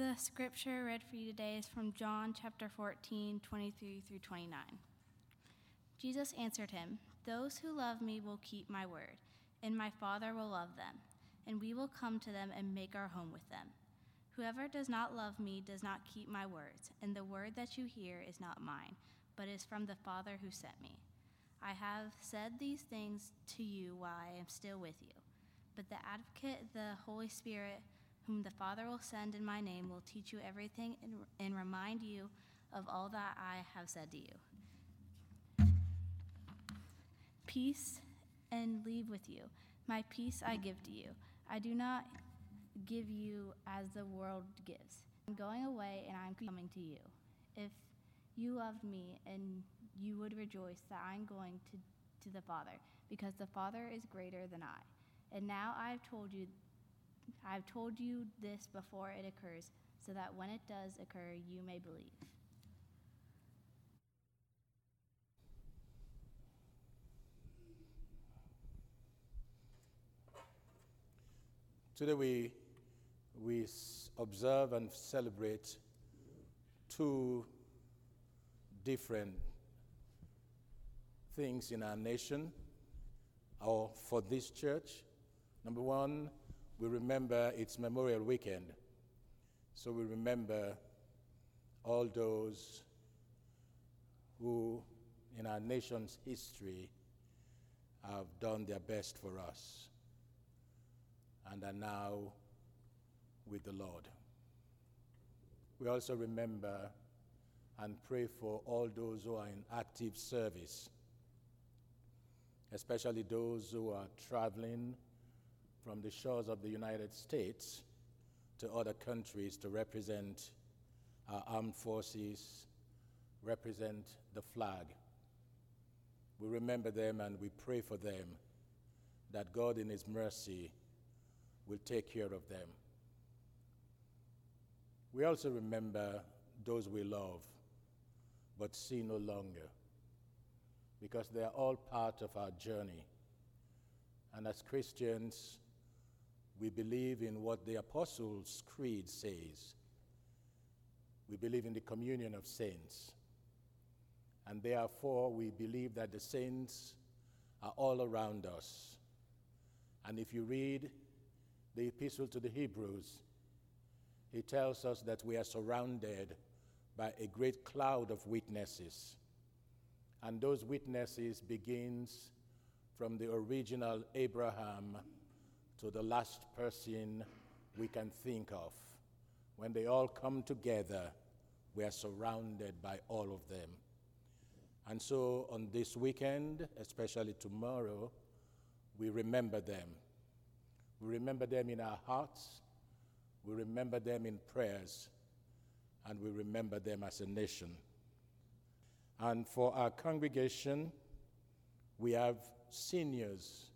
The scripture read for you today is from John chapter 14, 23 through 29. Jesus answered him, Those who love me will keep my word, and my Father will love them, and we will come to them and make our home with them. Whoever does not love me does not keep my words, and the word that you hear is not mine, but is from the Father who sent me. I have said these things to you while I am still with you. But the advocate, the Holy Spirit, whom the Father will send in my name, will teach you everything and, and remind you of all that I have said to you. Peace and leave with you. My peace I give to you. I do not give you as the world gives. I'm going away and I'm coming to you. If you loved me and you would rejoice that I'm going to, to the Father, because the Father is greater than I. And now I've told you I've told you this before it occurs, so that when it does occur, you may believe. Today we, we observe and celebrate two different things in our nation or for this church. Number one, we remember it's Memorial Weekend. So we remember all those who, in our nation's history, have done their best for us and are now with the Lord. We also remember and pray for all those who are in active service, especially those who are traveling from the shores of the United States to other countries to represent our armed forces, represent the flag. We remember them and we pray for them that God, in His mercy, will take care of them. We also remember those we love but see no longer because they are all part of our journey. And as Christians, we believe in what the Apostles' Creed says. We believe in the communion of saints. And therefore, we believe that the saints are all around us. And if you read the epistle to the Hebrews, he tells us that we are surrounded by a great cloud of witnesses. And those witnesses begins from the original Abraham to the last person we can think of. When they all come together, we are surrounded by all of them. And so on this weekend, especially tomorrow, we remember them. We remember them in our hearts, we remember them in prayers, and we remember them as a nation. And for our congregation, we have seniors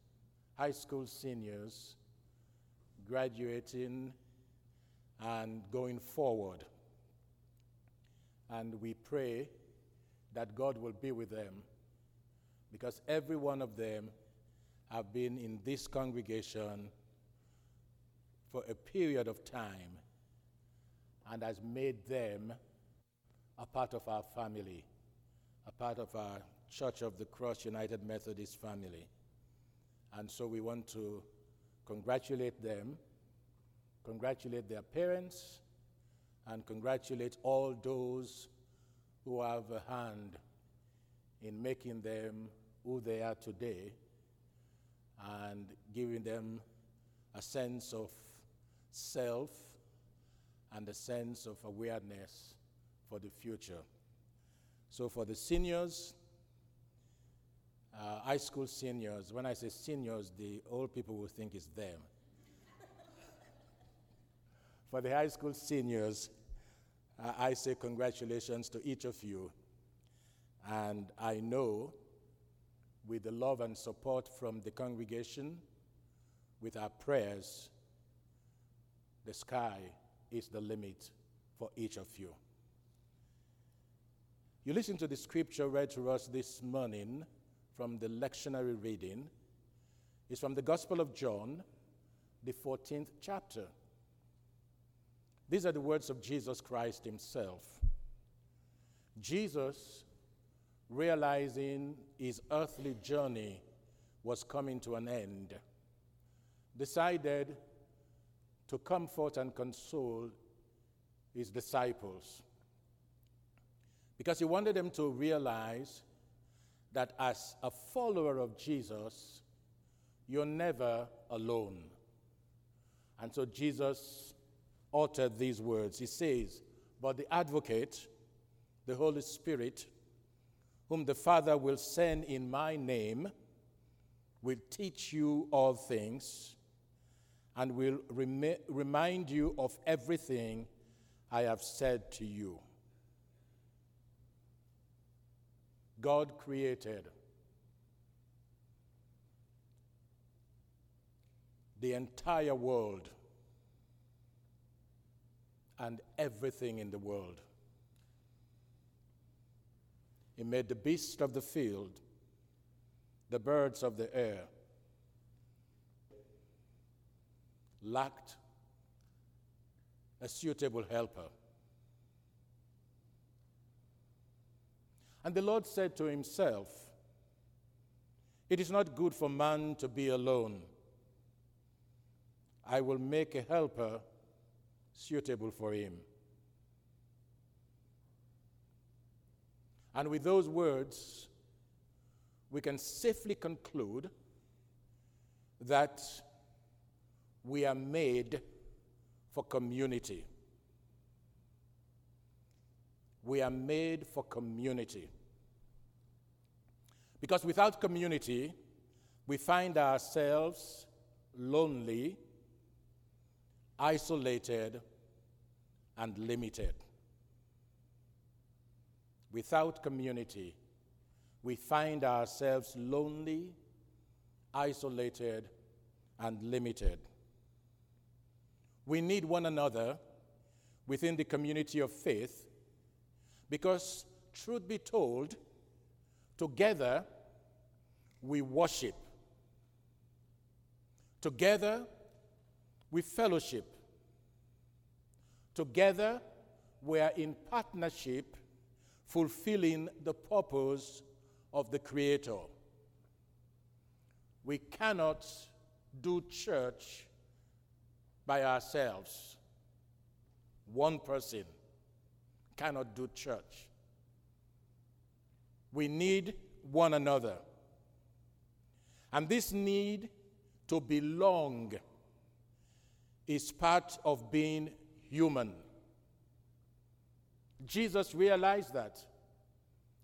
high school seniors graduating and going forward. And we pray that God will be with them because every one of them have been in this congregation for a period of time and has made them a part of our family, a part of our Church of the Cross United Methodist family. And so we want to congratulate them, congratulate their parents, and congratulate all those who have a hand in making them who they are today and giving them a sense of self and a sense of awareness for the future. So, for the seniors, uh, high school seniors, when I say seniors, the old people will think it's them. For the high school seniors, uh, I say congratulations to each of you. And I know with the love and support from the congregation, with our prayers, the sky is the limit for each of you. You listen to the scripture read to us this morning from the lectionary reading is from the Gospel of John, the 14th chapter. These are the words of Jesus Christ himself. Jesus, realizing his earthly journey was coming to an end, decided to comfort and console his disciples because he wanted them to realize that as a follower of Jesus, you're never alone. And so Jesus uttered these words. He says, But the advocate, the Holy Spirit, whom the Father will send in my name, will teach you all things and will rem- remind you of everything I have said to you. God created the entire world and everything in the world. He made the beasts of the field, the birds of the air, lacked a suitable helper. And the Lord said to himself, It is not good for man to be alone. I will make a helper suitable for him. And with those words, we can safely conclude that we are made for community. We are made for community. Because without community, we find ourselves lonely, isolated, and limited. Without community, we find ourselves lonely, isolated, and limited. We need one another within the community of faith because, truth be told, together we worship. Together we fellowship. Together we are in partnership, fulfilling the purpose of the Creator. We cannot do church by ourselves. One person cannot do church. We need one another. And this need to belong is part of being human. Jesus realized that.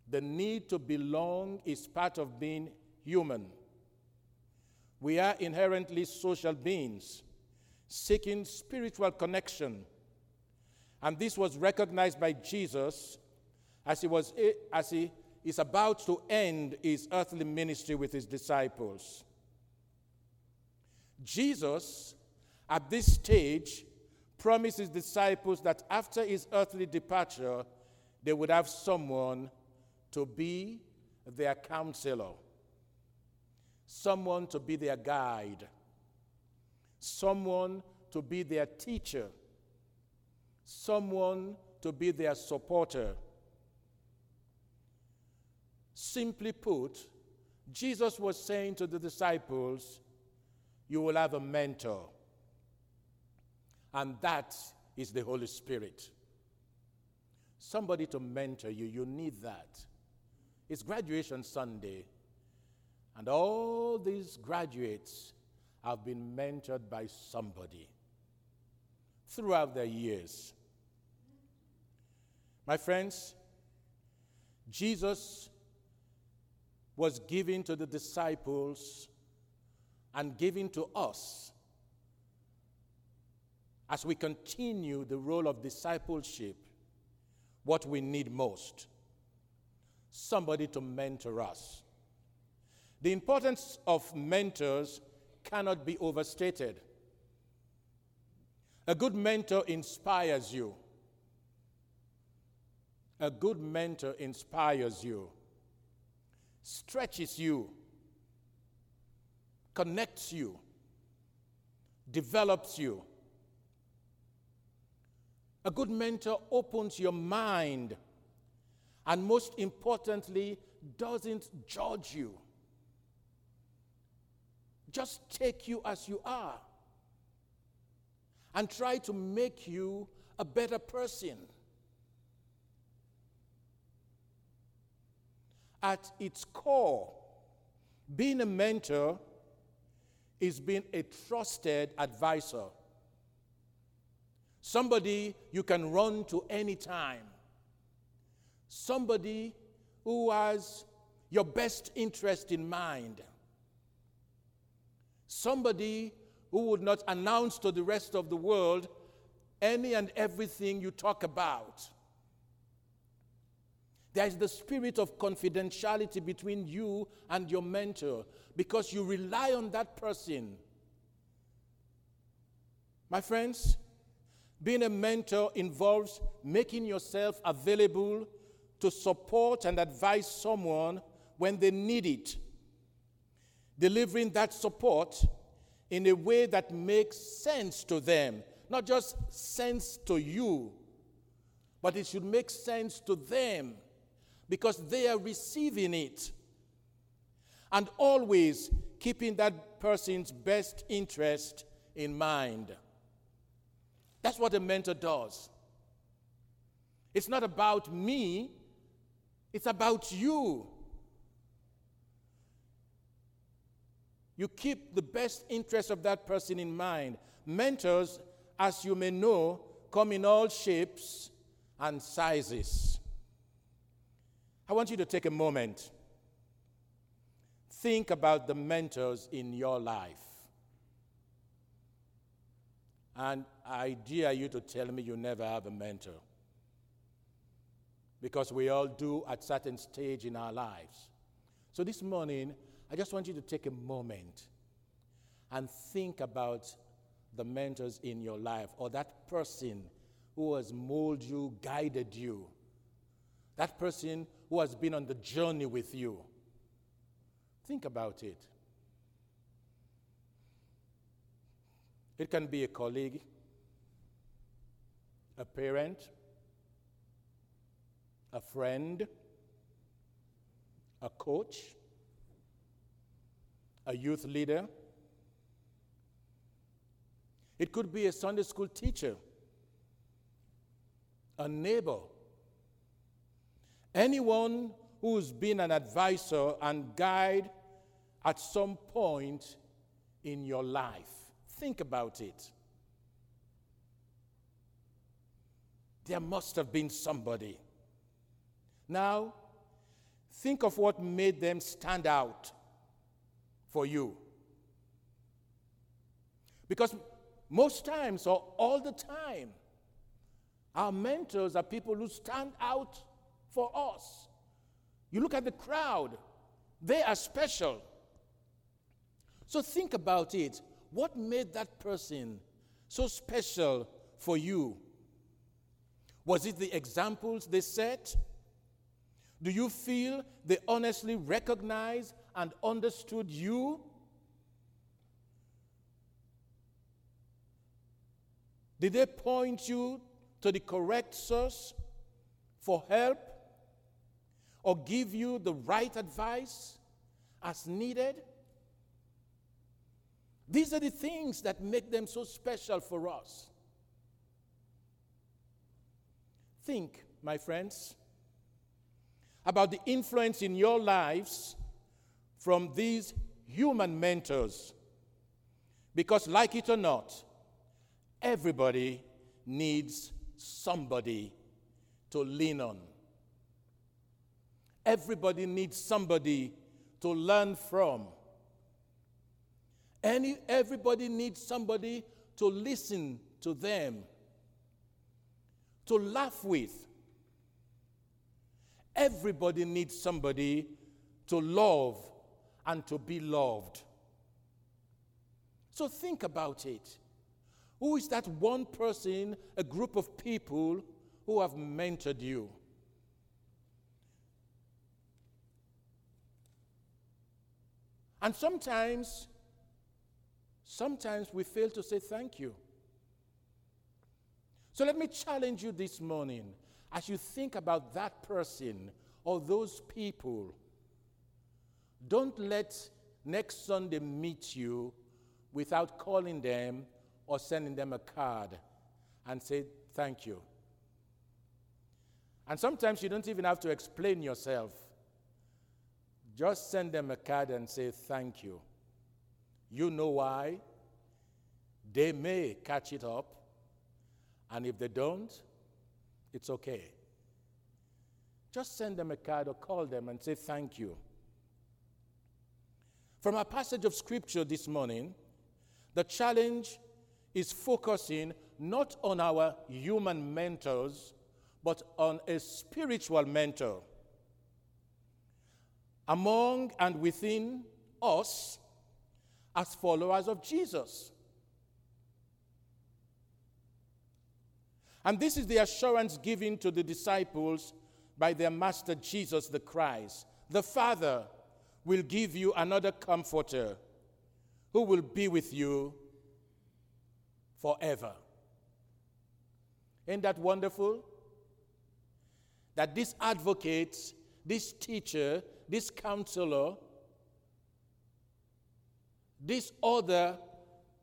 The need to belong is part of being human. We are inherently social beings seeking spiritual connection. And this was recognized by Jesus as he, was, as he is about to end his earthly ministry with his disciples. Jesus, at this stage, promised his disciples that after his earthly departure, they would have someone to be their counselor, someone to be their guide someone to be their teacher, someone to be their supporter. Simply put, Jesus was saying to the disciples, You will have a mentor, and that is the Holy Spirit. Somebody to mentor you, you need that. It's graduation Sunday, and all these graduates have been mentored by somebody throughout their years. My friends, Jesus was giving to the disciples and giving to us as we continue the role of discipleship what we need most somebody to mentor us. The importance of mentors cannot be overstated. A good mentor inspires you. A good mentor inspires you, stretches you, connects you, develops you. A good mentor opens your mind and, most importantly, doesn't judge you. Just take you as you are and try to make you a better person. At its core, being a mentor is being a trusted advisor. Somebody you can run to anytime. Somebody who has your best interest in mind. Somebody who would not announce to the rest of the world any and everything you talk about. There is the spirit of confidentiality between you and your mentor because you rely on that person. My friends, being a mentor involves making yourself available to support and advise someone when they need it, delivering that support in a way that makes sense to them, not just sense to you, but it should make sense to them because they are receiving it. And always keeping that person's best interest in mind. That's what a mentor does. It's not about me, it's about you. You keep the best interest of that person in mind. Mentors, as you may know, come in all shapes and sizes. I want you to take a moment. Think about the mentors in your life. And I dare you to tell me you never have a mentor. Because we all do at certain stage in our lives. So this morning, I just want you to take a moment and think about the mentors in your life or that person who has molded you, guided you. That person who has been on the journey with you. Think about it. It can be a colleague, a parent, a friend, a coach, a youth leader. It could be a Sunday school teacher, a neighbor, Anyone who's been an advisor and guide at some point in your life, think about it. There must have been somebody. Now, think of what made them stand out for you. Because most times, or all the time, our mentors are people who stand out for us. You look at the crowd, they are special. So think about it. What made that person so special for you? Was it the examples they set? Do you feel they honestly recognized and understood you? Did they point you to the correct source for help? Or give you the right advice as needed. These are the things that make them so special for us. Think, my friends, about the influence in your lives from these human mentors. Because, like it or not, everybody needs somebody to lean on. Everybody needs somebody to learn from. Any, everybody needs somebody to listen to them, to laugh with. Everybody needs somebody to love and to be loved. So think about it. Who is that one person, a group of people who have mentored you? And sometimes, sometimes we fail to say thank you. So let me challenge you this morning as you think about that person or those people. Don't let next Sunday meet you without calling them or sending them a card and say thank you. And sometimes you don't even have to explain yourself. Just send them a card and say thank you. You know why? They may catch it up, and if they don't, it's okay. Just send them a card or call them and say thank you. From our passage of scripture this morning, the challenge is focusing not on our human mentors, but on a spiritual mentor. Among and within us as followers of Jesus. And this is the assurance given to the disciples by their master Jesus the Christ. The Father will give you another comforter who will be with you forever. Ain't that wonderful? That this advocate, this teacher, this counselor, this other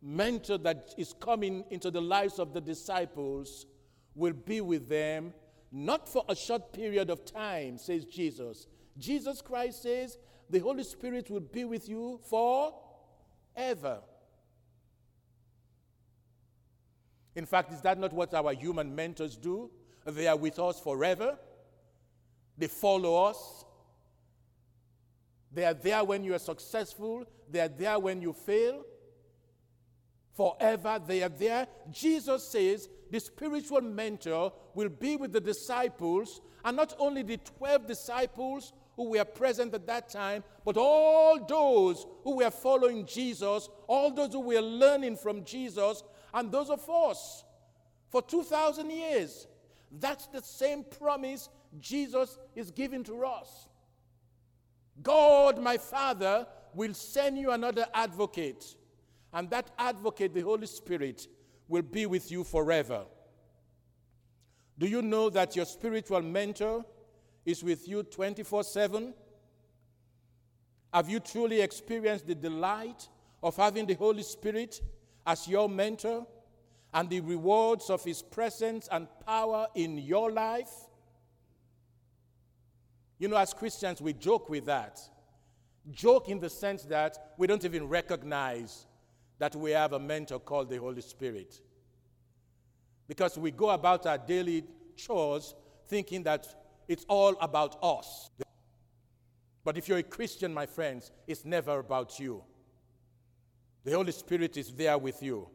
mentor that is coming into the lives of the disciples will be with them not for a short period of time, says Jesus. Jesus Christ says the Holy Spirit will be with you forever. In fact, is that not what our human mentors do? They are with us forever. They follow us. They are there when you are successful. They are there when you fail. Forever, they are there. Jesus says the spiritual mentor will be with the disciples, and not only the 12 disciples who were present at that time, but all those who were following Jesus, all those who were learning from Jesus, and those of us for 2,000 years. That's the same promise Jesus is giving to us. God, my Father, will send you another advocate, and that advocate, the Holy Spirit, will be with you forever. Do you know that your spiritual mentor is with you 24 7? Have you truly experienced the delight of having the Holy Spirit as your mentor and the rewards of His presence and power in your life? You know, as Christians, we joke with that. Joke in the sense that we don't even recognize that we have a mentor called the Holy Spirit. Because we go about our daily chores thinking that it's all about us. But if you're a Christian, my friends, it's never about you. The Holy Spirit is there with you.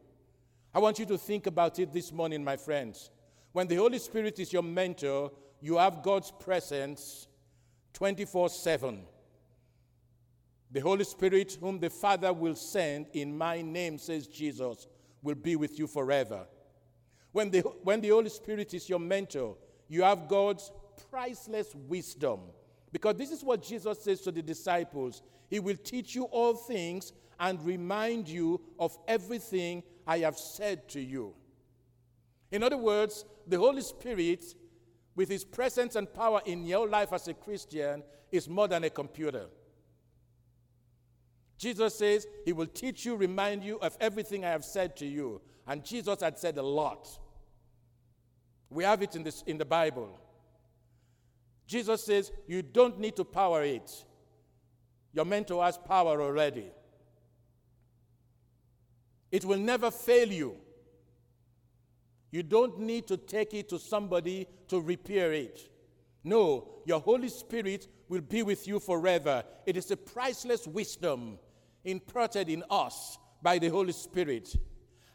I want you to think about it this morning, my friends. When the Holy Spirit is your mentor, you have God's presence 24 7. The Holy Spirit, whom the Father will send in my name, says Jesus, will be with you forever. When the, when the Holy Spirit is your mentor, you have God's priceless wisdom. Because this is what Jesus says to the disciples He will teach you all things and remind you of everything I have said to you. In other words, the Holy Spirit, with His presence and power in your life as a Christian, is more than a computer. Jesus says, He will teach you, remind you of everything I have said to you. And Jesus had said a lot. We have it in, this, in the Bible. Jesus says, You don't need to power it. Your mentor has power already. It will never fail you. You don't need to take it to somebody to repair it. No, your Holy Spirit will be with you forever. It is a priceless wisdom imparted in us by the Holy Spirit.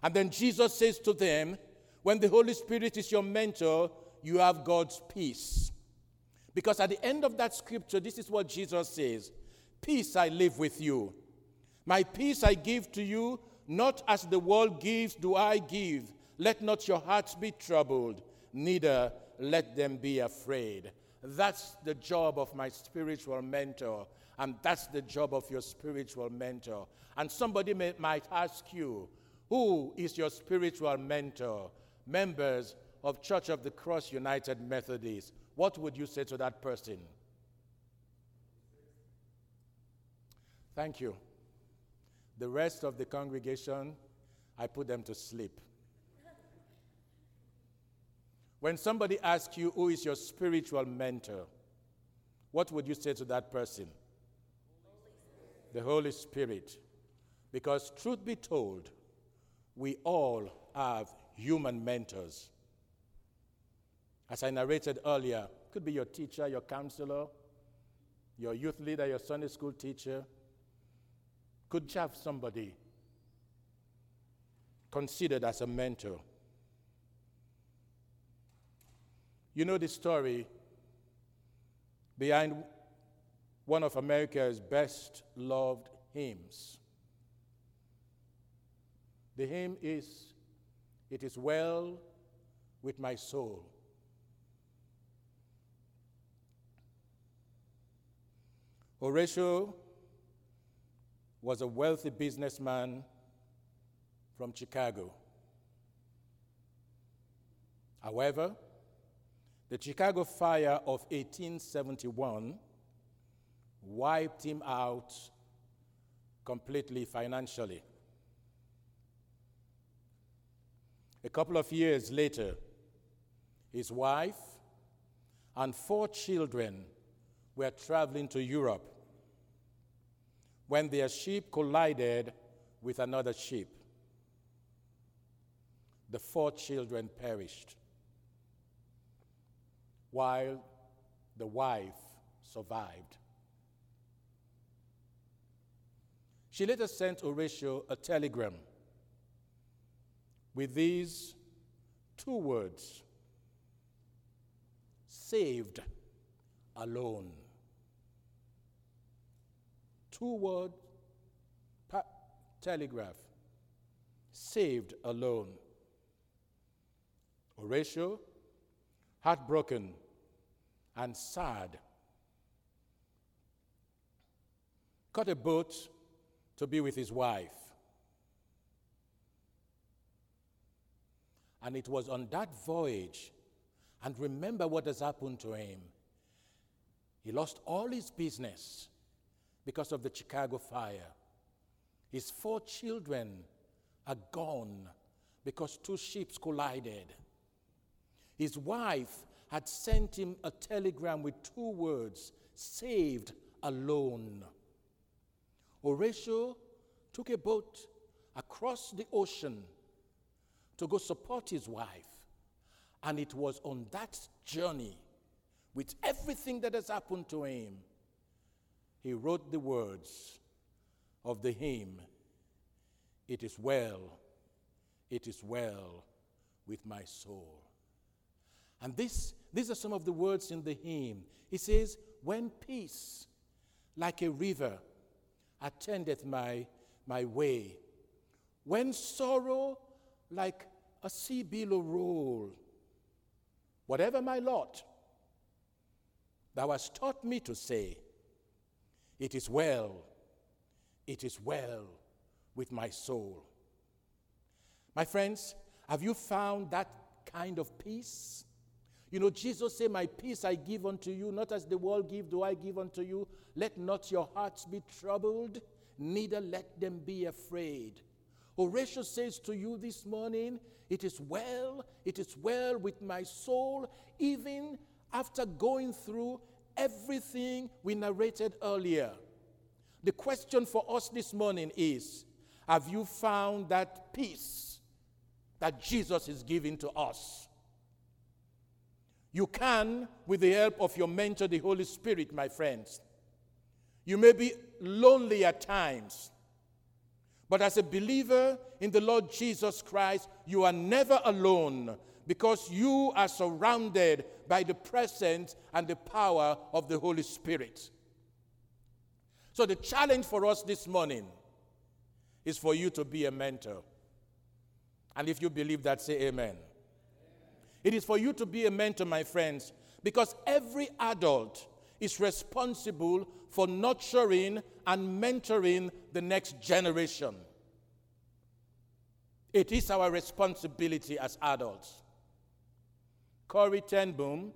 And then Jesus says to them, When the Holy Spirit is your mentor, you have God's peace. Because at the end of that scripture, this is what Jesus says Peace I live with you. My peace I give to you, not as the world gives, do I give. Let not your hearts be troubled, neither let them be afraid. That's the job of my spiritual mentor and that's the job of your spiritual mentor. And somebody may, might ask you, who is your spiritual mentor? Members of Church of the Cross United Methodist, what would you say to that person? Thank you. The rest of the congregation, I put them to sleep. When somebody asks you, Who is your spiritual mentor? what would you say to that person? Holy the Holy Spirit. Because, truth be told, we all have human mentors. As I narrated earlier, could be your teacher, your counselor, your youth leader, your Sunday school teacher. Could you have somebody considered as a mentor? You know the story behind one of America's best loved hymns. The hymn is, It is Well with My Soul. Horatio was a wealthy businessman from Chicago. However, the Chicago fire of 1871 wiped him out completely financially. A couple of years later, his wife and four children were traveling to Europe when their ship collided with another ship. The four children perished while the wife survived. She later sent Horatio a telegram with these two words saved alone. Two word pa- telegraph saved alone. Horatio heartbroken and sad. Caught a boat to be with his wife. And it was on that voyage, and remember what has happened to him. He lost all his business because of the Chicago fire. His four children are gone because two ships collided. His wife had sent him a telegram with two words saved alone. Horatio took a boat across the ocean to go support his wife. And it was on that journey, with everything that has happened to him, he wrote the words of the hymn It is well, it is well with my soul. And this, these are some of the words in the hymn. He says, When peace, like a river, attendeth my, my way, when sorrow, like a sea billow roll, whatever my lot, thou hast taught me to say, It is well, it is well with my soul. My friends, have you found that kind of peace? You know, Jesus said, My peace I give unto you, not as the world give, do I give unto you. Let not your hearts be troubled, neither let them be afraid. Horatio says to you this morning, It is well, it is well with my soul, even after going through everything we narrated earlier. The question for us this morning is Have you found that peace that Jesus is giving to us? You can, with the help of your mentor, the Holy Spirit, my friends. You may be lonely at times, but as a believer in the Lord Jesus Christ, you are never alone because you are surrounded by the presence and the power of the Holy Spirit. So, the challenge for us this morning is for you to be a mentor. And if you believe that, say amen. It is for you to be a mentor, my friends, because every adult is responsible for nurturing and mentoring the next generation. It is our responsibility as adults. Corrie ten Boom,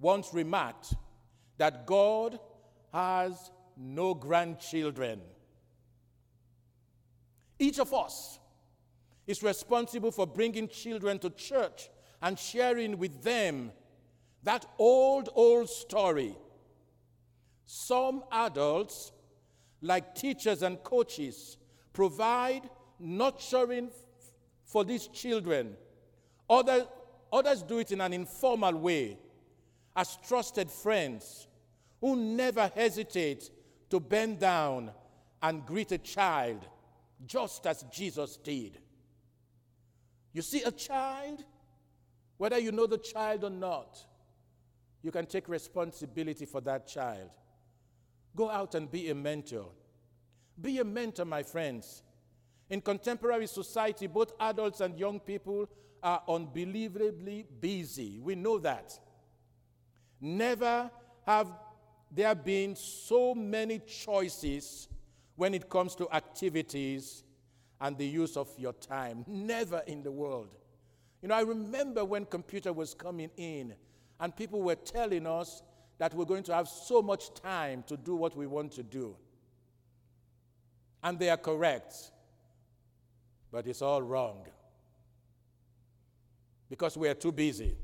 once remarked that God has no grandchildren. Each of us is responsible for bringing children to church and sharing with them that old, old story. Some adults, like teachers and coaches, provide nurturing for these children. Others, others do it in an informal way as trusted friends who never hesitate to bend down and greet a child just as Jesus did. You see, a child, whether you know the child or not, you can take responsibility for that child. Go out and be a mentor. Be a mentor, my friends. In contemporary society, both adults and young people are unbelievably busy. We know that. Never have there been so many choices when it comes to activities and the use of your time. Never in the world. You know, I remember when computer was coming in and people were telling us that we're going to have so much time to do what we want to do. And they are correct. But it's all wrong. Because we are too busy.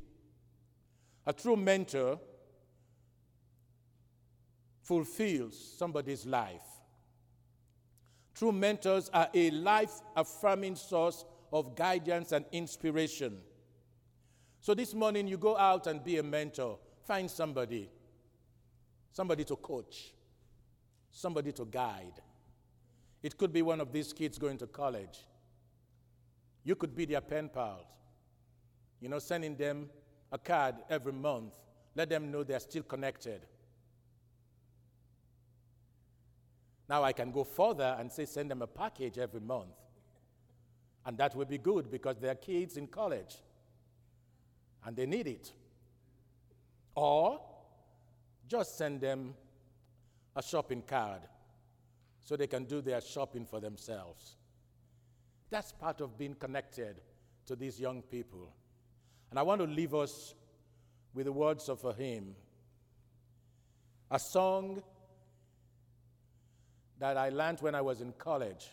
A true mentor fulfills somebody's life. True mentors are a life affirming source of guidance and inspiration. So this morning, you go out and be a mentor. Find somebody, somebody to coach, somebody to guide. It could be one of these kids going to college. You could be their pen pals. You know, sending them a card every month. Let them know they're still connected. Now I can go further and say send them a package every month. And that will be good because they're kids in college and they need it. Or just send them a shopping card so they can do their shopping for themselves. That's part of being connected to these young people. And I want to leave us with the words of a hymn, a song that I learned when I was in college.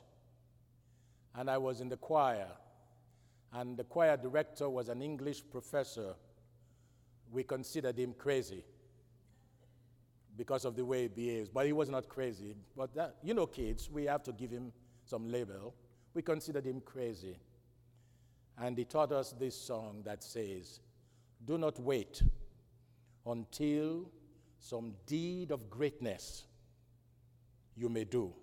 And I was in the choir. And the choir director was an English professor. We considered him crazy because of the way he behaves. But he was not crazy. But that, you know, kids, we have to give him some label. We considered him crazy. And he taught us this song that says, Do not wait until some deed of greatness you may do.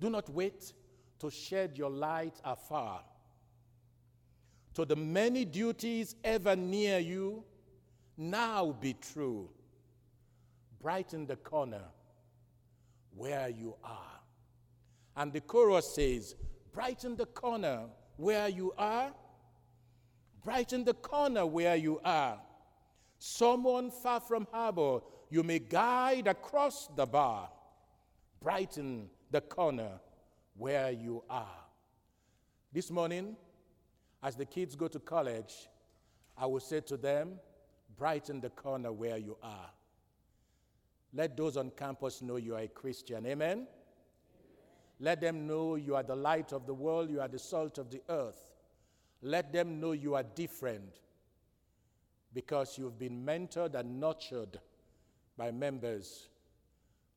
Do not wait to shed your light afar. To the many duties ever near you, now be true. Brighten the corner where you are. And the chorus says, Brighten the corner where you are. Brighten the corner where you are. Someone far from harbor you may guide across the bar, brighten the corner where you are. This morning, as the kids go to college, I will say to them, brighten the corner where you are. Let those on campus know you are a Christian. Amen? Amen? Let them know you are the light of the world, you are the salt of the earth. Let them know you are different because you've been mentored and nurtured by members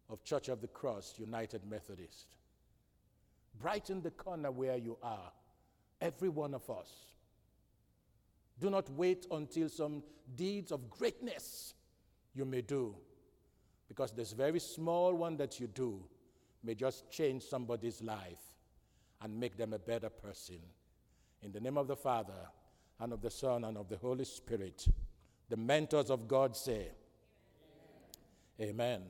of Church of the Cross United Methodist. Brighten the corner where you are, every one of us. Do not wait until some deeds of greatness you may do, because this very small one that you do may just change somebody's life and make them a better person. In the name of the Father, and of the Son, and of the Holy Spirit, the mentors of God say, Amen.